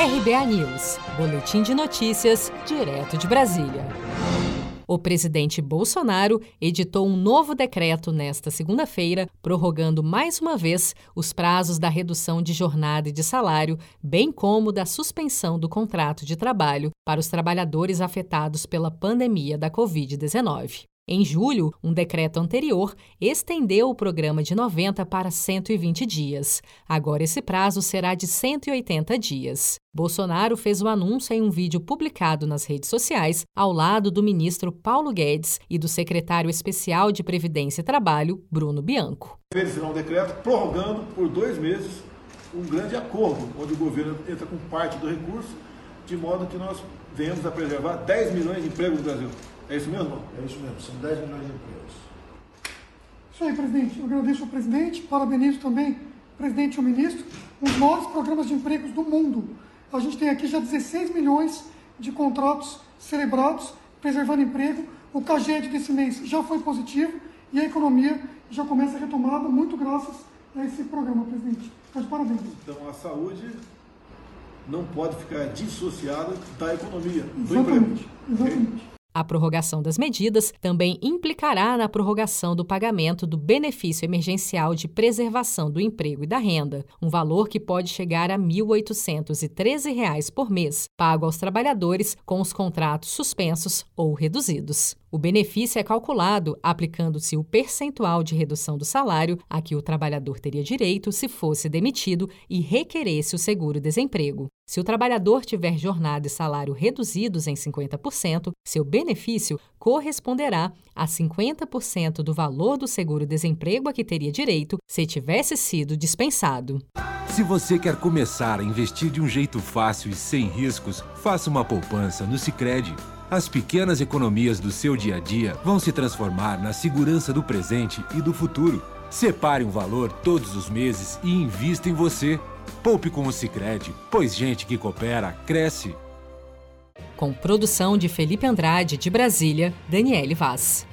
RBA News, Boletim de Notícias, direto de Brasília. O presidente Bolsonaro editou um novo decreto nesta segunda-feira, prorrogando mais uma vez os prazos da redução de jornada e de salário, bem como da suspensão do contrato de trabalho para os trabalhadores afetados pela pandemia da Covid-19. Em julho, um decreto anterior estendeu o programa de 90 para 120 dias. Agora esse prazo será de 180 dias. Bolsonaro fez o anúncio em um vídeo publicado nas redes sociais, ao lado do ministro Paulo Guedes e do secretário especial de Previdência e Trabalho, Bruno Bianco. Fez um decreto prorrogando por dois meses um grande acordo, onde o governo entra com parte do recurso, de modo que nós venhamos a preservar 10 milhões de empregos no Brasil. É isso mesmo? É isso mesmo, são 10 milhões de empregos. Isso aí, presidente. Eu agradeço ao presidente, parabenizo também o presidente e o ministro, os maiores programas de empregos do mundo. A gente tem aqui já 16 milhões de contratos celebrados, preservando emprego. O CAGED desse mês já foi positivo e a economia já começa a retomada, muito graças a esse programa, presidente. Está de parabéns. Então, a saúde não pode ficar dissociada da economia, do Exatamente. emprego. Exatamente. A prorrogação das medidas também implicará na prorrogação do pagamento do benefício emergencial de preservação do emprego e da renda, um valor que pode chegar a R$ 1.813 por mês, pago aos trabalhadores com os contratos suspensos ou reduzidos. O benefício é calculado aplicando-se o percentual de redução do salário a que o trabalhador teria direito se fosse demitido e requeresse o seguro-desemprego. Se o trabalhador tiver jornada e salário reduzidos em 50%, seu benefício corresponderá a 50% do valor do seguro-desemprego a que teria direito se tivesse sido dispensado. Se você quer começar a investir de um jeito fácil e sem riscos, faça uma poupança no Sicredi. As pequenas economias do seu dia a dia vão se transformar na segurança do presente e do futuro. Separe um valor todos os meses e invista em você. Poupe com o Sicredi, pois gente que coopera cresce. Com produção de Felipe Andrade de Brasília, Daniele Vaz.